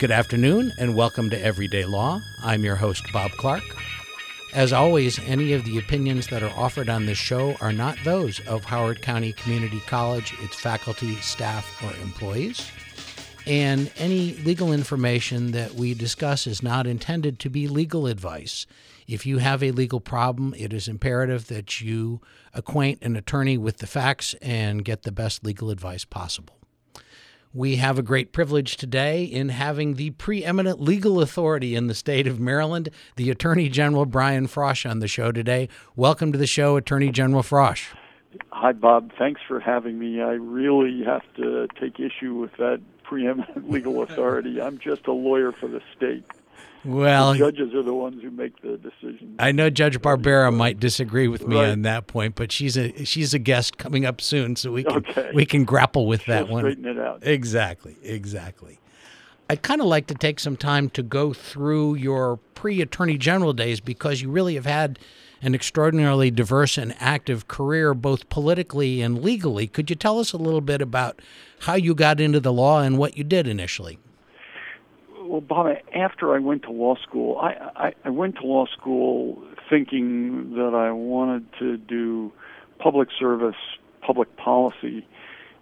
Good afternoon and welcome to Everyday Law. I'm your host, Bob Clark. As always, any of the opinions that are offered on this show are not those of Howard County Community College, its faculty, staff, or employees. And any legal information that we discuss is not intended to be legal advice. If you have a legal problem, it is imperative that you acquaint an attorney with the facts and get the best legal advice possible. We have a great privilege today in having the preeminent legal authority in the state of Maryland, the Attorney General Brian Frosh, on the show today. Welcome to the show, Attorney General Frosh. Hi, Bob. Thanks for having me. I really have to take issue with that preeminent legal authority. I'm just a lawyer for the state. Well, the judges are the ones who make the decisions. I know Judge Barbera might disagree with me Right. on that point, but she's a she's a guest coming up soon, so we can Okay. we can grapple with that She'll one. straighten it out. Exactly, exactly. I'd kind of like to take some time to go through your pre Attorney General days because you really have had an extraordinarily diverse and active career, both politically and legally. Could you tell us a little bit about how you got into the law and what you did initially? Well, Bob, after I went to law school, I, I, I went to law school thinking that I wanted to do public service, public policy,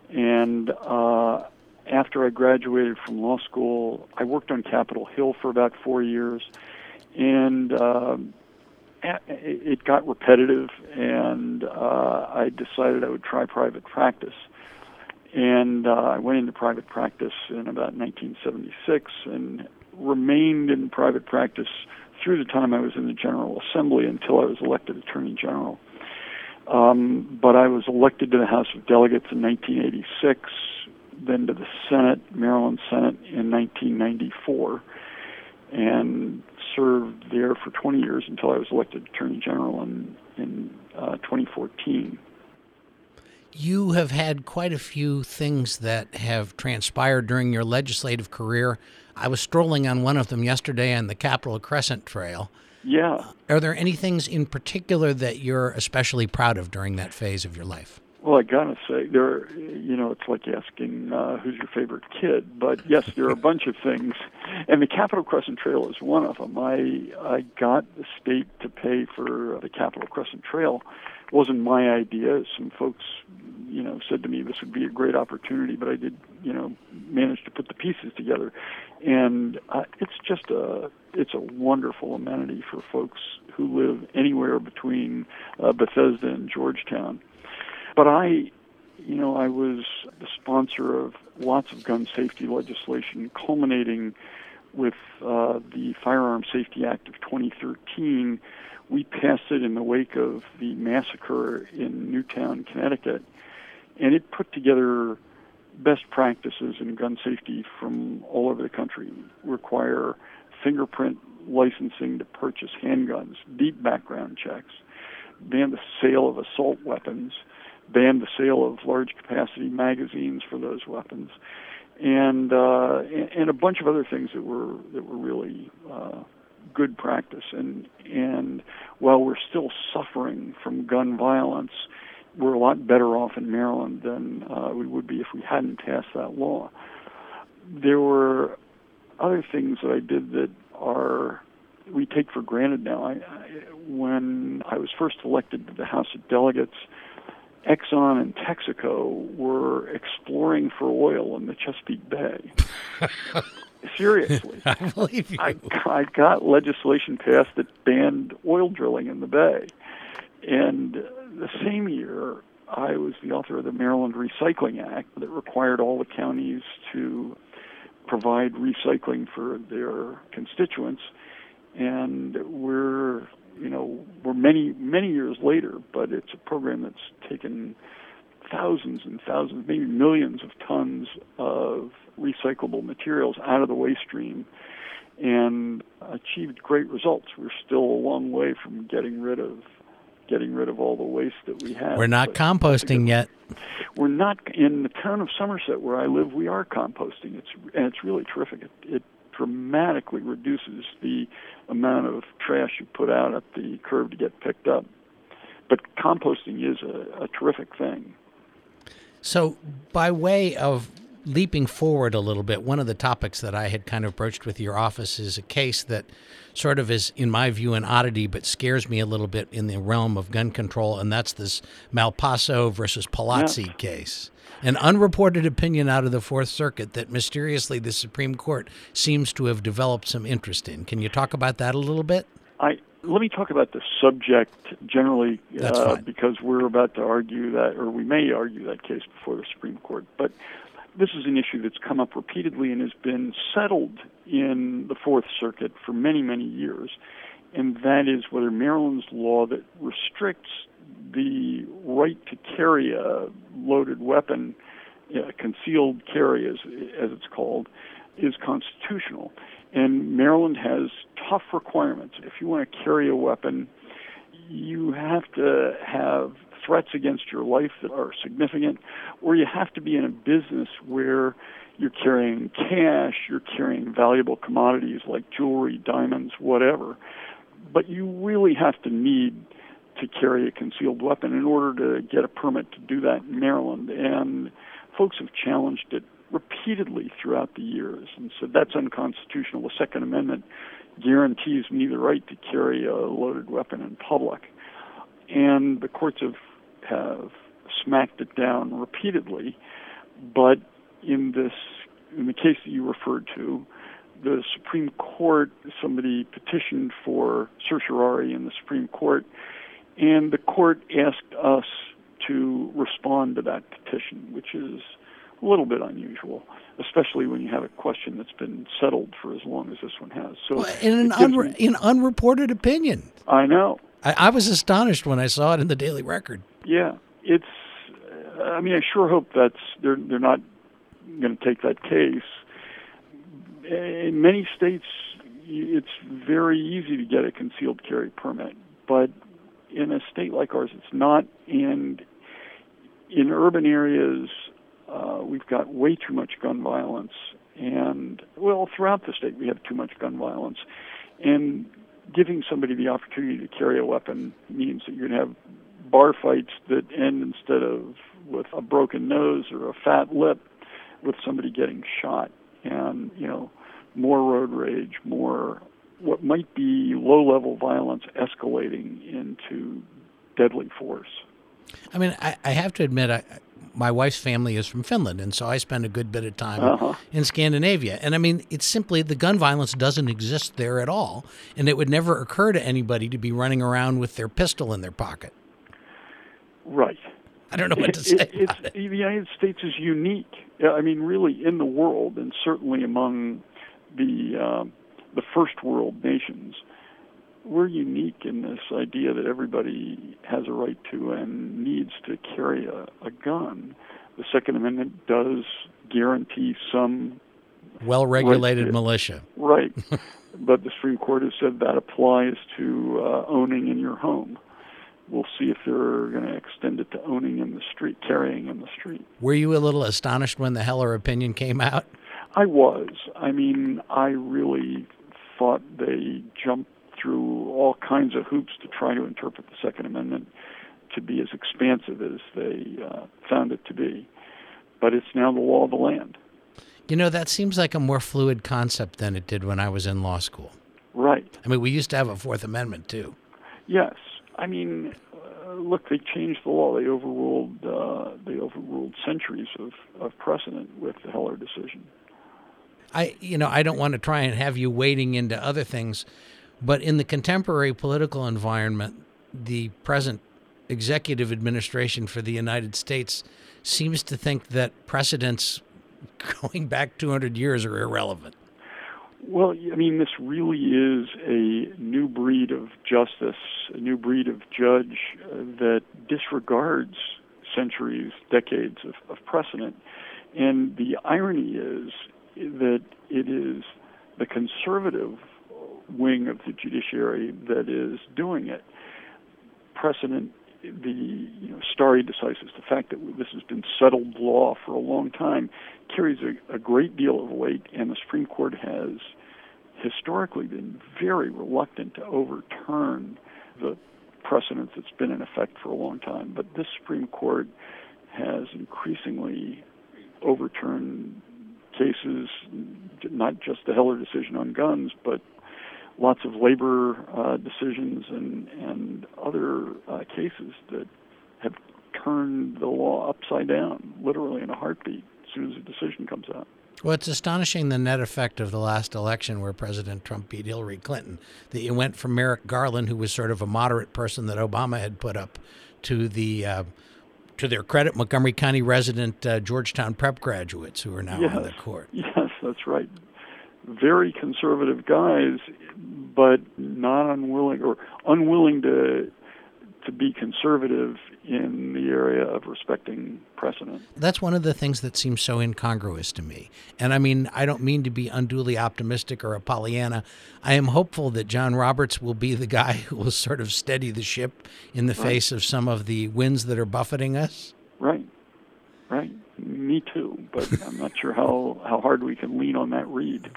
and uh, after I graduated from law school, I worked on Capitol Hill for about four years, and um, it got repetitive, and uh, I decided I would try private practice. And uh, I went into private practice in about 1976 and remained in private practice through the time I was in the General Assembly until I was elected Attorney General. Um, but I was elected to the House of Delegates in 1986, then to the Senate, Maryland Senate, in 1994, and served there for 20 years until I was elected Attorney General in, in uh, 2014. You have had quite a few things that have transpired during your legislative career. I was strolling on one of them yesterday on the Capitol Crescent Trail. Yeah. Are there any things in particular that you're especially proud of during that phase of your life? Well, I gotta say, there. You know, it's like asking uh, who's your favorite kid. But yes, there are a bunch of things, and the Capitol Crescent Trail is one of them. I I got the state to pay for the Capitol Crescent Trail. Wasn't my idea. Some folks, you know, said to me this would be a great opportunity, but I did, you know, manage to put the pieces together, and uh, it's just a it's a wonderful amenity for folks who live anywhere between uh, Bethesda and Georgetown. But I, you know, I was the sponsor of lots of gun safety legislation, culminating with uh, the Firearm Safety Act of 2013. We passed it in the wake of the massacre in Newtown, Connecticut, and it put together best practices in gun safety from all over the country. Require fingerprint licensing to purchase handguns, deep background checks, ban the sale of assault weapons, ban the sale of large capacity magazines for those weapons, and uh, and a bunch of other things that were that were really uh, good practice. And and while we're still suffering from gun violence, we're a lot better off in Maryland than uh, we would be if we hadn't passed that law. There were other things that I did that are we take for granted now. I, I, when I was first elected to the House of Delegates, Exxon and Texaco were exploring for oil in the Chesapeake Bay. Seriously. I believe you. I, I got legislation passed that banned oil drilling in the bay. And the same year, I was the author of the Maryland Recycling Act that required all the counties to provide recycling for their constituents. And we're, you know, we're many, many years later, but it's a program that's taken thousands and thousands, maybe millions of tons of recyclable materials out of the waste stream and achieved great results. We're still a long way from getting rid of getting rid of all the waste that we have. We're not but composting yet. We're not in the town of Somerset where I live. We are composting. It's and it's really terrific. It, it dramatically reduces the amount of trash you put out at the curb to get picked up. But composting is a, a terrific thing. So, by way of leaping forward a little bit, one of the topics that I had kind of broached with your office is a case that sort of is, in my view, an oddity, but scares me a little bit in the realm of gun control, and that's this Malpasso versus Pallozzi case. An unreported opinion out of the Fourth Circuit that mysteriously the Supreme Court seems to have developed some interest in. Can you talk about that a little bit? I let me talk about the subject generally, uh, because we're about to argue that, or we may argue that case before the Supreme Court. But this is an issue that's come up repeatedly and has been settled in the Fourth Circuit for many, many years, and that is whether Maryland's law that restricts the right to carry a loaded weapon, uh, concealed carry, as as it's called, is constitutional. And Maryland has tough requirements. If you want to carry a weapon, you have to have threats against your life that are significant, or you have to be in a business where you're carrying cash, you're carrying valuable commodities like jewelry, diamonds, whatever. But you really have to need to carry a concealed weapon in order to get a permit to do that in Maryland. And folks have challenged it repeatedly throughout the years and said that's unconstitutional. The Second Amendment guarantees me the right to carry a loaded weapon in public. And the courts have have smacked it down repeatedly. But in this in the case that you referred to, the Supreme Court somebody petitioned for certiorari in the Supreme Court and the court asked us to respond to that petition, which is a little bit unusual, especially when you have a question that's been settled for as long as this one has. So, In an unre- me- in unreported opinion. I know, I, I was astonished when I saw it in the Daily Record. yeah, it's. uh, I mean, I sure hope that's they're they're not going to take that case. In many states, it's very easy to get a concealed carry permit, but in a state like ours, it's not. And in urban areas, uh, we've got way too much gun violence, and well, throughout the state, we have too much gun violence, and giving somebody the opportunity to carry a weapon means that you're going to have bar fights that end instead of with a broken nose or a fat lip, with somebody getting shot, and you know, more road rage, more what might be low-level violence escalating into deadly force. I mean, I, I have to admit, I, my wife's family is from Finland, and so I spend a good bit of time Uh-huh. in Scandinavia. And I mean, it's simply the gun violence doesn't exist there at all, and it would never occur to anybody to be running around with their pistol in their pocket. Right. I don't know what to say it- it's, it. the United States is unique. I mean, really, in the world, and certainly among the um, the first world nations, we're unique in this idea that everybody has a right to and needs to carry a, a gun. The Second Amendment does guarantee some Well-regulated Right. militia. right, but the Supreme Court has said that applies to uh, owning in your home. We'll see if they're going to extend it to owning in the street, carrying in the street. Were you a little astonished when the Heller opinion came out? I was. I mean, I really thought they jumped through all kinds of hoops to try to interpret the Second Amendment to be as expansive as they uh, found it to be. But it's now the law of the land. You know, that seems like a more fluid concept than it did when I was in law school. Right. I mean, we used to have a Fourth Amendment too. Yes. I mean, uh, look, they changed the law. They overruled. Uh, they overruled centuries of, of precedent with the Heller decision. I, you know, I don't want to try and have you wading into other things, but in the contemporary political environment, the present executive administration for the United States seems to think that precedents going back 200 years are irrelevant. Well, I mean, this really is a new breed of justice, a new breed of judge uh, that disregards centuries, decades of, of precedent. And the irony is that it is the conservative wing of the judiciary that is doing it. Precedent, the you know, stare decisis, the fact that this has been settled law for a long time, carries a, a great deal of weight, and the Supreme Court has historically been very reluctant to overturn the precedent that's been in effect for a long time. But this Supreme Court has increasingly overturned cases, not just the Heller decision on guns, but lots of labor uh, decisions and and other uh, cases that have turned the law upside down, literally in a heartbeat, as soon as a decision comes out. Well, it's astonishing the net effect of the last election where President Trump beat Hillary Clinton. That you went from Merrick Garland, who was sort of a moderate person that Obama had put up, to the uh, to their credit, Montgomery County resident uh, Georgetown prep graduates who are now yes. on the court. Yes, that's right. Very conservative guys, but not unwilling or unwilling to to be conservative in the area of respecting precedent. That's one of the things that seems so incongruous to me. And I mean, I don't mean to be unduly optimistic or a Pollyanna. I am hopeful that John Roberts will be the guy who will sort of steady the ship in the right. face of some of the winds that are buffeting us. Right. Right. Me too, but I'm not sure how, how hard we can lean on that reed.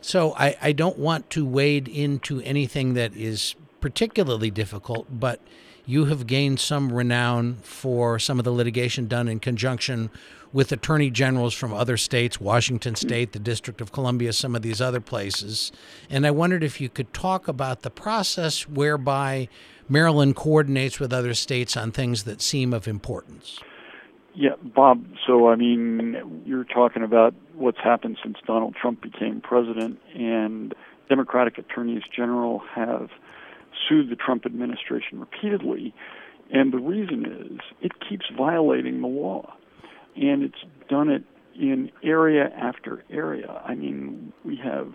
So I, I don't want to wade into anything that is particularly difficult, but you have gained some renown for some of the litigation done in conjunction with attorney generals from other states, Washington State, the District of Columbia, some of these other places. And I wondered if you could talk about the process whereby Maryland coordinates with other states on things that seem of importance. Yeah, Bob. So, I mean, you're talking about what's happened since Donald Trump became president, and Democratic attorneys general have sued the Trump administration repeatedly, and the reason is it keeps violating the law, and it's done it in area after area. I mean, we have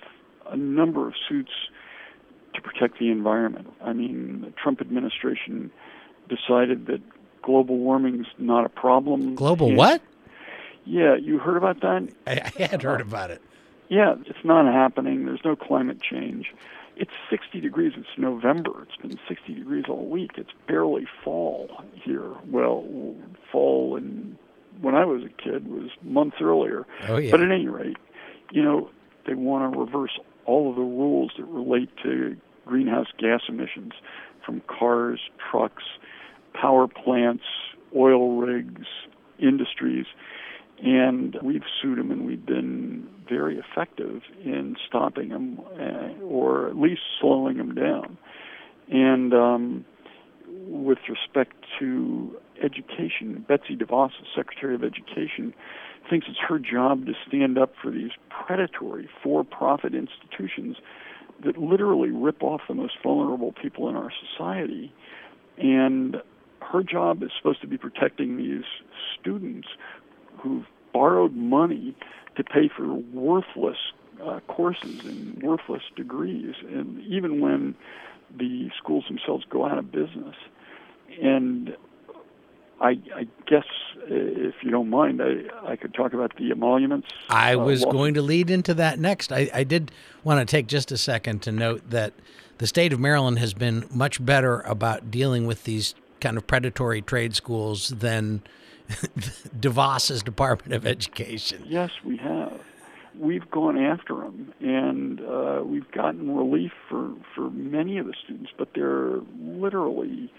a number of suits to protect the environment. I mean, the Trump administration decided that global warming is not a problem. Global and, what? Yeah, you heard about that? I, I had heard about it. Yeah, it's not happening. There's no climate change it's 60 degrees. It's November. It's been 60 degrees all week. It's barely fall here. Well, fall and when I was a kid was months earlier. Oh, yeah. But at any rate, you know, they want to reverse all of the rules that relate to greenhouse gas emissions from cars, trucks, power plants, oil rigs, industries. And we've sued them and we've been very effective in stopping them uh, or at least slowing them down. And um, with respect to education, Betsy DeVos, Secretary of Education, thinks it's her job to stand up for these predatory for profit institutions that literally rip off the most vulnerable people in our society. And her job is supposed to be protecting these students who've borrowed money to pay for worthless uh, courses and worthless degrees, and even when the schools themselves go out of business. And I, I guess, uh, if you don't mind, I, I could talk about the emoluments. I uh, was going to lead into that next. I, I did want to take just a second to note that the state of Maryland has been much better about dealing with these kind of predatory trade schools than DeVos's Department of Education. Yes, we have. We've gone after them, and uh, we've gotten relief for, for many of the students, but there are literally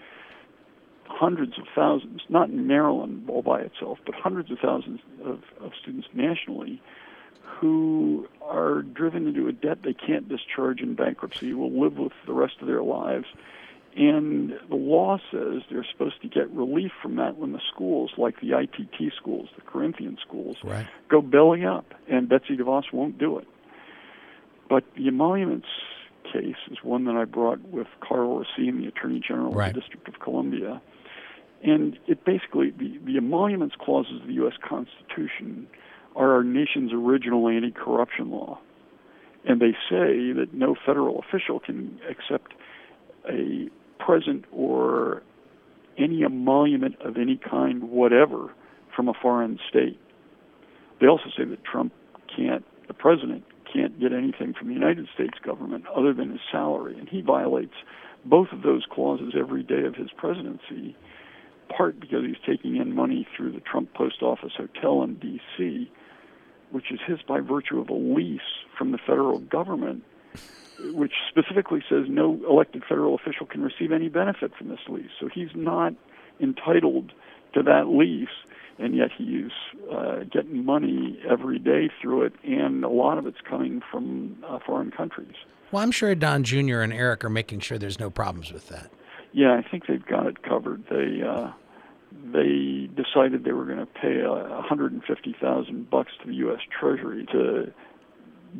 hundreds of thousands, not in Maryland all by itself, but hundreds of thousands of, of students nationally who are driven into a debt they can't discharge in bankruptcy, will live with the rest of their lives, and the law says they're supposed to get relief from that when the schools, like the ITT schools, the Corinthian schools, right. go belly up. And Betsy DeVos won't do it. But the emoluments case is one that I brought with Karl Racine, the Attorney General right. of the District of Columbia. And it basically, the, the emoluments clauses of the U.S. Constitution are our nation's original anti corruption law. And they say that no federal official can accept a present or any emolument of any kind, whatever, from a foreign state. They also say that Trump can't, the president can't get anything from the United States government other than his salary, and he violates both of those clauses every day of his presidency, part because he's taking in money through the Trump Post Office Hotel in D.C., which is his by virtue of a lease from the federal government which specifically says no elected federal official can receive any benefit from this lease. So he's not entitled to that lease, and yet he's uh, getting money every day through it, and a lot of it's coming from uh, foreign countries. Well, I'm sure Don Jr. and Eric are making sure there's no problems with that. Yeah, I think they've got it covered. They uh, they decided they were going to pay a 150,000 bucks to the U.S. Treasury to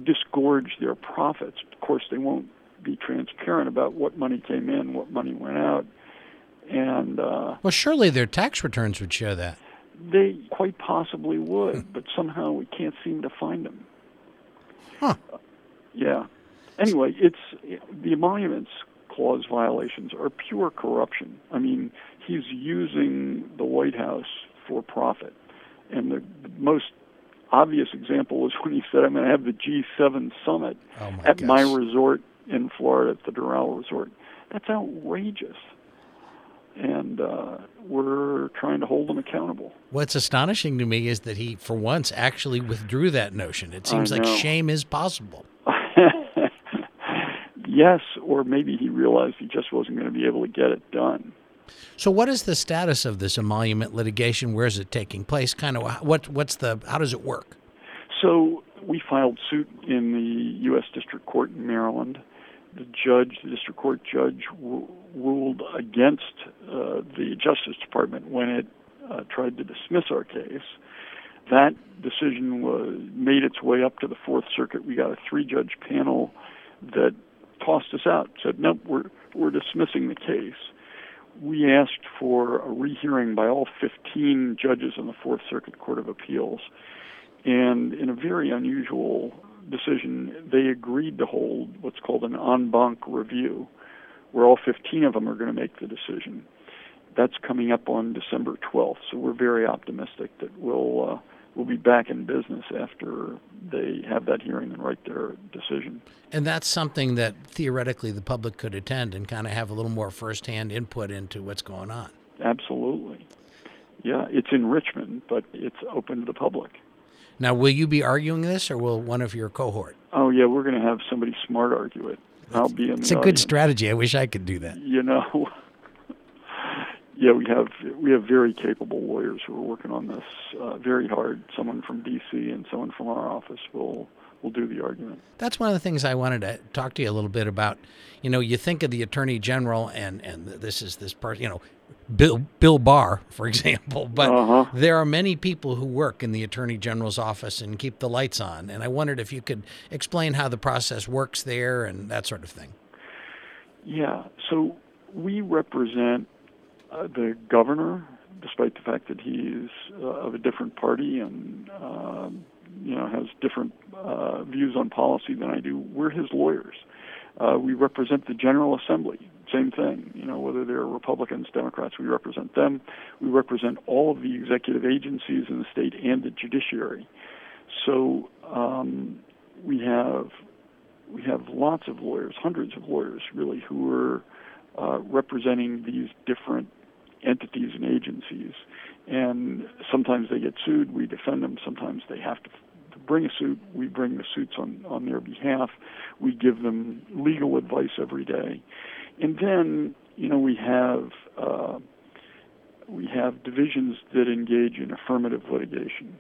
disgorge their profits. Of course, they won't be transparent about what money came in, what money went out, and uh, well, surely their tax returns would show that. They quite possibly would, but somehow we can't seem to find them. Huh. Yeah. Anyway, it's the emoluments clause violations are pure corruption. I mean, he's using the White House for profit. And the, the most obvious example is when he said, I'm going to have the G7 summit Oh my at gosh. my resort in Florida at the Doral Resort. That's outrageous. And uh, we're trying to hold him accountable. What's astonishing to me is that he, for once, actually withdrew that notion. It seems like shame is possible. yes, or maybe he realized he just wasn't going to be able to get it done. So, what is the status of this emolument litigation? Where is it taking place? Kind of what? What's the? How does it work? So we filed suit in the U.S. District Court in Maryland. The judge, the district court judge, w- ruled against uh, the Justice Department when it uh, tried to dismiss our case. That decision was made its way up to the Fourth Circuit. We got a three-judge panel that tossed us out. Said, "Nope, we're we're dismissing the case." We asked for a rehearing by all 15 judges in the Fourth Circuit Court of Appeals. And in a very unusual decision, they agreed to hold what's called an en banc review, where all 15 of them are going to make the decision. That's coming up on December 12th, so we're very optimistic that we'll uh, we'll be back in business after they have that hearing and write their decision. And that's something that theoretically the public could attend and kind of have a little more firsthand input into what's going on. Absolutely, yeah, it's in Richmond, but it's open to the public. Now, will you be arguing this, or will one of your cohort? Oh yeah, we're going to have somebody smart argue it. I'll be in It's the a good strategy. I wish I could do that. you know yeah we have we have very capable lawyers who are working on this uh, very hard someone from dc and someone from our office will will do the argument That's one of the things I wanted to talk to you a little bit about. You know, you think of the attorney general, and and this is this part. You know, Bill Bill Barr, for example. But Uh-huh. there are many people who work in the attorney general's office and keep the lights on. And I wondered if you could explain how the process works there and that sort of thing. yeah so we represent uh, the governor despite the fact that he's uh, of a different party and um, you know has different uh, views on policy than I do. We're his lawyers. Uh, we represent the General Assembly. Same thing. You know whether they're Republicans, Democrats, we represent them. We represent all of the executive agencies in the state and the judiciary. So um, we have we have lots of lawyers, hundreds of lawyers, really, who are uh, representing these different entities and agencies. And sometimes they get sued, we defend them. Sometimes they have to, bring a suit, we bring the suits on, on their behalf. We give them legal advice every day. And then, you know, we have uh, we have divisions that engage in affirmative litigation.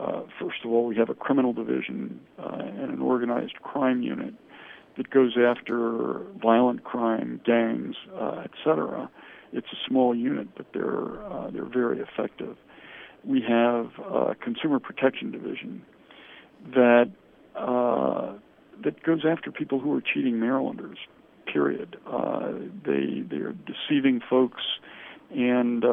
Uh, first of all, we have a criminal division uh, and an organized crime unit that goes after violent crime, gangs, uh, etc. It's a small unit, but they're uh, they're very effective. We have a consumer protection division that uh, that goes after people who are cheating Marylanders. Period. Uh, they they are deceiving folks and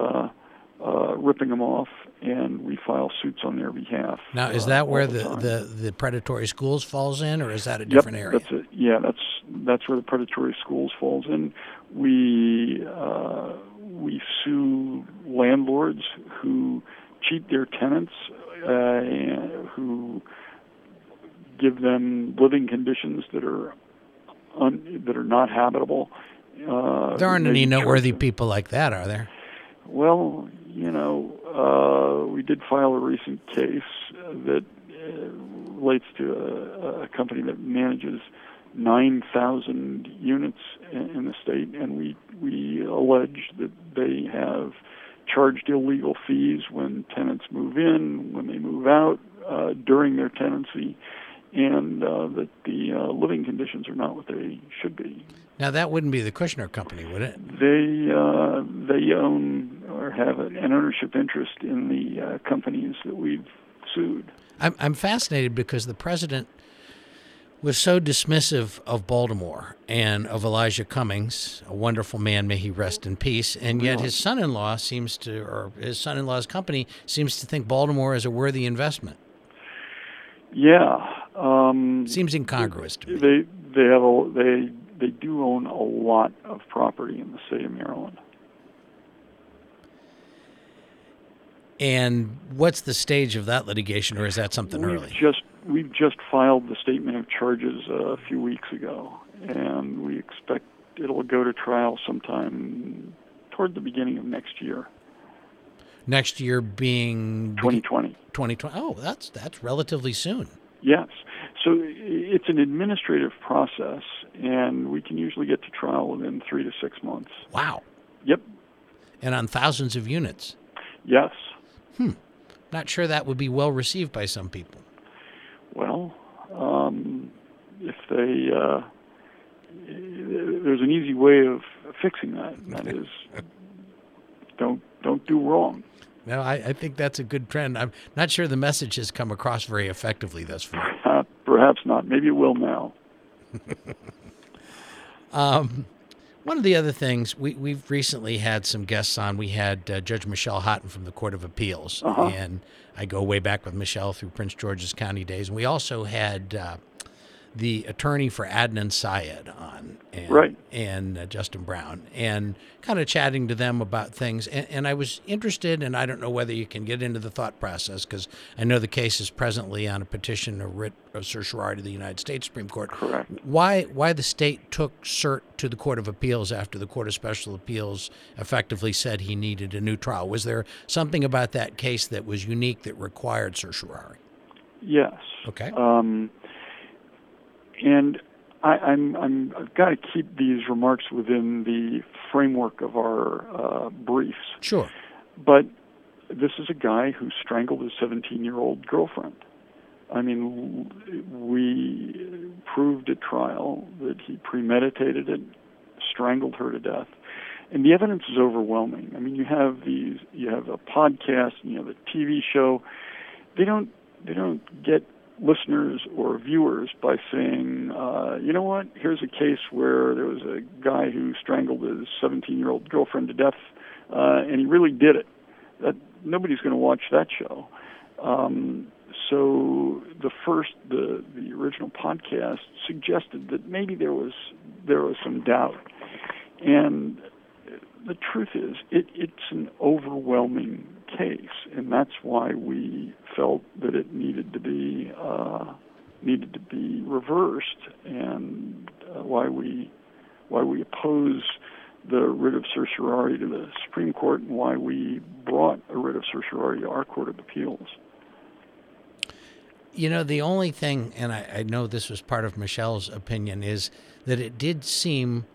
uh, uh, ripping them off, and we file suits on their behalf. Now, is uh, that all where the the, the, the predatory schools falls in, or is that a different yep, area? That's it. Yeah, that's that's where the predatory schools falls in. We uh, we sue landlords who cheat their tenants, uh, who give them living conditions that are un, that are not habitable. Uh, there aren't any noteworthy people like that, are there? well, you know, uh, we did file a recent case that uh, relates to a, a company that manages 9,000 units in, the state, and we we allege that they have charged illegal fees when tenants move in, when they move out, uh, during their tenancy, and uh, that the uh, living conditions are not what they should be. Now that wouldn't be the Kushner company, would it? They uh, they own have an ownership interest in the uh, companies that we've sued. I'm I'm fascinated because the president was so dismissive of Baltimore and of Elijah Cummings, a wonderful man, may he rest in peace. And yet his son-in-law seems to, or his son-in-law's company seems to think Baltimore is a worthy investment. Yeah, um, seems incongruous to me. They they have a, they they do own a lot of property in the state of Maryland. And what's the stage of that litigation, or is that something we've early? Just we've just filed the statement of charges uh, a few weeks ago, and we expect it'll go to trial sometime toward the beginning of next year. Next year being 2020. 2020. Oh, that's that's relatively soon. Yes. So it's an administrative process, and we can usually get to trial within three to six months. Wow. Yep. And on thousands of units. Yes. Hmm. Not sure that would be well received by some people. Well, um, if they, uh, there's an easy way of fixing that. And that is, don't don't do wrong. No, I, I, think that's a good trend. I'm not sure the message has come across very effectively thus far. Perhaps not. Maybe it will now. um, one of the other things we we've recently had some guests on. We had uh, Judge Michele Hotten from the Court of Appeals, uh-huh. and I go way back with Michele through Prince George's County days. And we also had uh, the attorney for Adnan Syed on, and, right. and uh, Justin Brown, and kind of chatting to them about things. And, and, I was interested, and I don't know whether you can get into the thought process because I know the case is presently on a petition, a writ of certiorari to the United States Supreme Court. Correct. Why why the state took cert to the Court of Appeals after the Court of Special Appeals effectively said he needed a new trial? Was there something about that case that was unique that required certiorari? Yes. Okay. Um, and I, I'm, I'm, I've got to keep these remarks within the framework of our uh, briefs. Sure. But this is a guy who strangled his 17 year old girlfriend. I mean, we proved at trial that he premeditated it, strangled her to death. And the evidence is overwhelming. I mean, you have these, you have a podcast, and you have a TV show. They don't, they don't get listeners or viewers by saying, uh, you know what, here's a case where there was a guy who strangled his 17 year old girlfriend to death, uh, and he really did it. That nobody's going to watch that show. Um, so the first, the the original podcast suggested that maybe there was there was some doubt, and the truth is, it, it's an overwhelming case, and that's why we felt that it needed to be uh, needed to be reversed, and uh, why we why we oppose the writ of certiorari to the Supreme Court, and why we brought a writ of certiorari to our Court of Appeals. You know, the only thing, and I, I know this was part of Michele's opinion, is that it did seem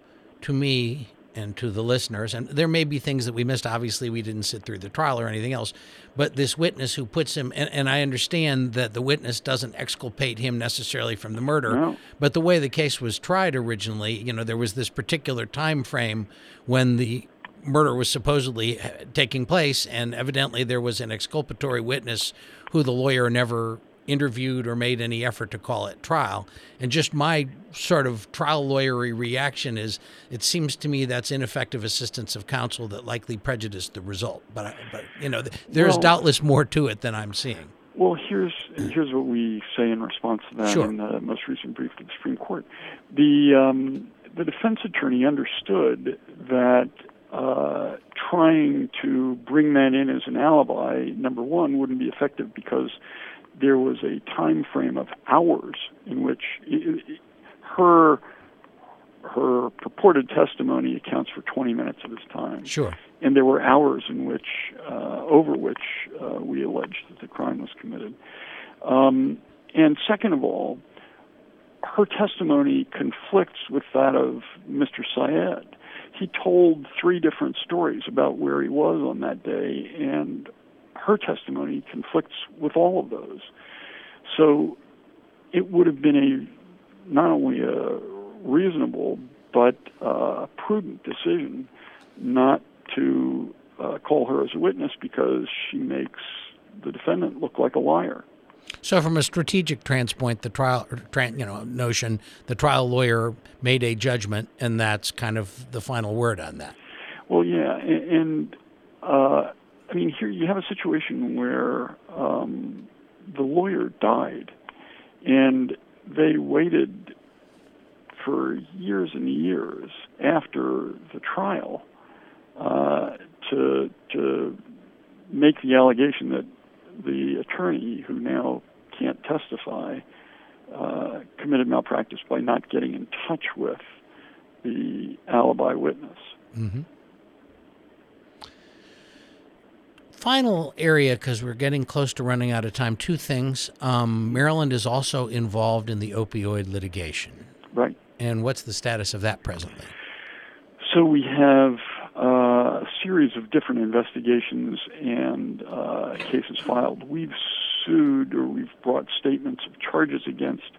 to me and to the listeners. And there may be things that we missed. Obviously, we didn't sit through the trial or anything else. But this witness who puts him, and, and I understand that the witness doesn't exculpate him necessarily from the murder. No. But the way the case was tried originally, you know, there was this particular time frame when the murder was supposedly uh, taking place, and evidently there was an exculpatory witness who the lawyer never interviewed or made any effort to call it trial. And just my sort of trial lawyery reaction is it seems to me that's ineffective assistance of counsel that likely prejudiced the result. But, but you know, there's well, doubtless more to it than I'm seeing. Well, here's here's what we say in response to that sure. in the most recent brief to the Supreme Court. The um, the defense attorney understood that uh, trying to bring that in as an alibi, number one, wouldn't be effective because there was a time frame of hours in which it, it, her her purported testimony accounts for 20 minutes of his time. Sure. And there were hours in which, uh, over which, uh, we alleged that the crime was committed. Um, and second of all, her testimony conflicts with that of Mr. Syed. he told three different stories about where he was on that day, and her testimony conflicts with all of those. So it would have been a not only a reasonable but uh, prudent decision not to uh, call her as a witness because she makes the defendant look like a liar. So, from a strategic transpoint, the trial, you know, notion, the trial lawyer made a judgment, and that's kind of the final word on that. Well, yeah, and uh, I mean, here you have a situation where um, the lawyer died, and they waited for years and years after the trial uh, to to make the allegation that the attorney who now can't testify uh, committed malpractice by not getting in touch with the alibi witness. Mm-hmm. Final area, because we're getting close to running out of time. Two things. Um, Maryland is also involved in the opioid litigation. Right. And what's the status of that presently? So we have uh, a series of different investigations and uh, cases filed. We've sued or we've brought statements of charges against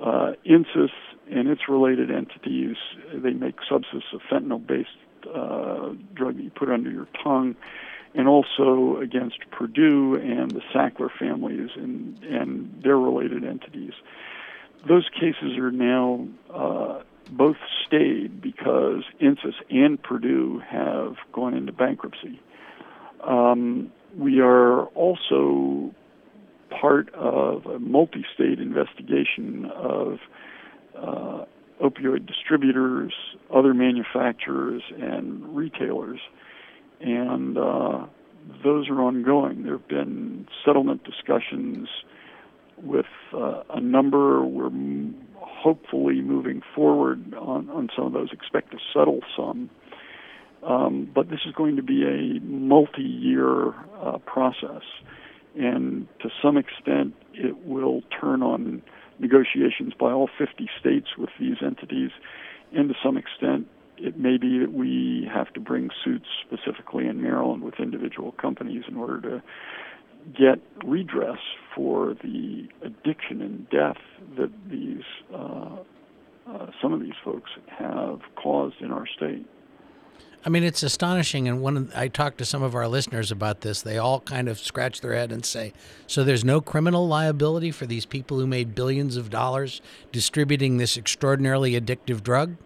uh, INSYS and its related entities. They make Subsys of fentanyl-based uh, drug that you put under your tongue, and also against Purdue and the Sackler families and and their related entities. Those cases are now uh, both stayed because INSYS and Purdue have gone into bankruptcy. Um, we are also part of a multi state investigation of uh, opioid distributors, other manufacturers, and retailers. And uh, those are ongoing. There have been settlement discussions with uh, a number. We're m- hopefully moving forward on, on some of those, expect to settle some. Um, but this is going to be a multi year uh, process. And to some extent, it will turn on negotiations by all 50 states with these entities. And to some extent, it may be that we have to bring suits specifically in Maryland with individual companies in order to get redress for the addiction and death that these uh, uh, some of these folks have caused in our state. I mean, it's astonishing. And when I talk to some of our listeners about this, they all kind of scratch their head and say, "So there's no criminal liability for these people who made billions of dollars distributing this extraordinarily addictive drug."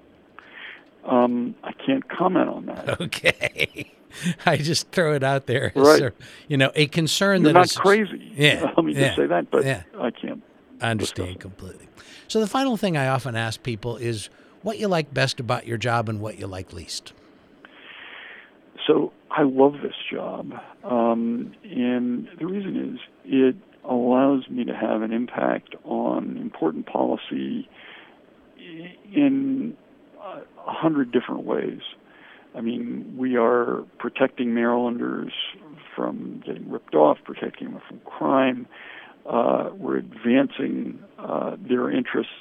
Um, I can't comment on that. Okay. I just throw it out there. Right. So, you know, a concern You're that not is crazy. Yeah. Let me yeah, just say that, but yeah. I can't. I understand completely. So the final thing I often ask people is what you like best about your job and what you like least. So I love this job, um, and the reason is it allows me to have an impact on important policy in a hundred different ways. I mean, we are protecting Marylanders from getting ripped off, protecting them from crime. Uh, we're advancing uh, their interests,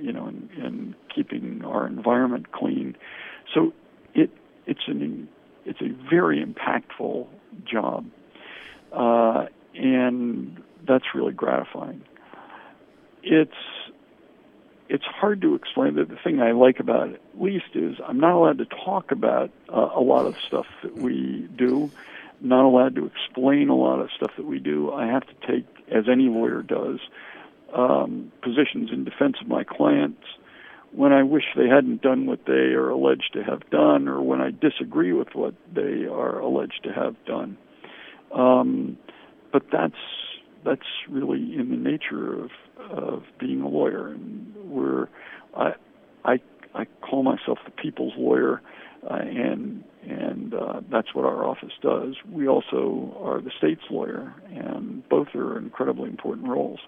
you know, in, in, keeping our environment clean. So it it's an it's a very impactful job, uh, and that's really gratifying. It's it's hard to explain. That the thing I like about it least is I'm not allowed to talk about uh, a lot of stuff that we do. Not allowed to explain a lot of stuff that we do. I have to take, as any lawyer does, um, positions in defense of my clients when I wish they hadn't done what they are alleged to have done, or when I disagree with what they are alleged to have done. Um, but that's that's really in the nature of of being a lawyer, and we're I I I call myself the people's lawyer, uh, and and uh, that's what our office does. We also are the state's lawyer, and both are incredibly important roles.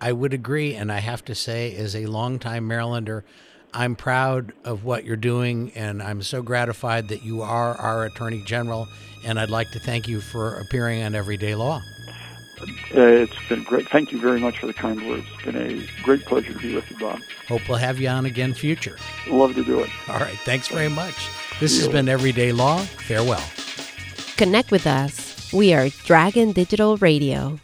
I would agree, and I have to say, as a longtime Marylander, I'm proud of what you're doing, and I'm so gratified that you are our Attorney General. And I'd like to thank you for appearing on Everyday Law. Uh, it's been great. Thank you very much for the kind words. It's been a great pleasure to be with you, Bob. Hope we'll have you on again future. Love to do it. All right. Thanks very much. This has been Everyday Law. Farewell. Connect with us. We are Dragon Digital Radio.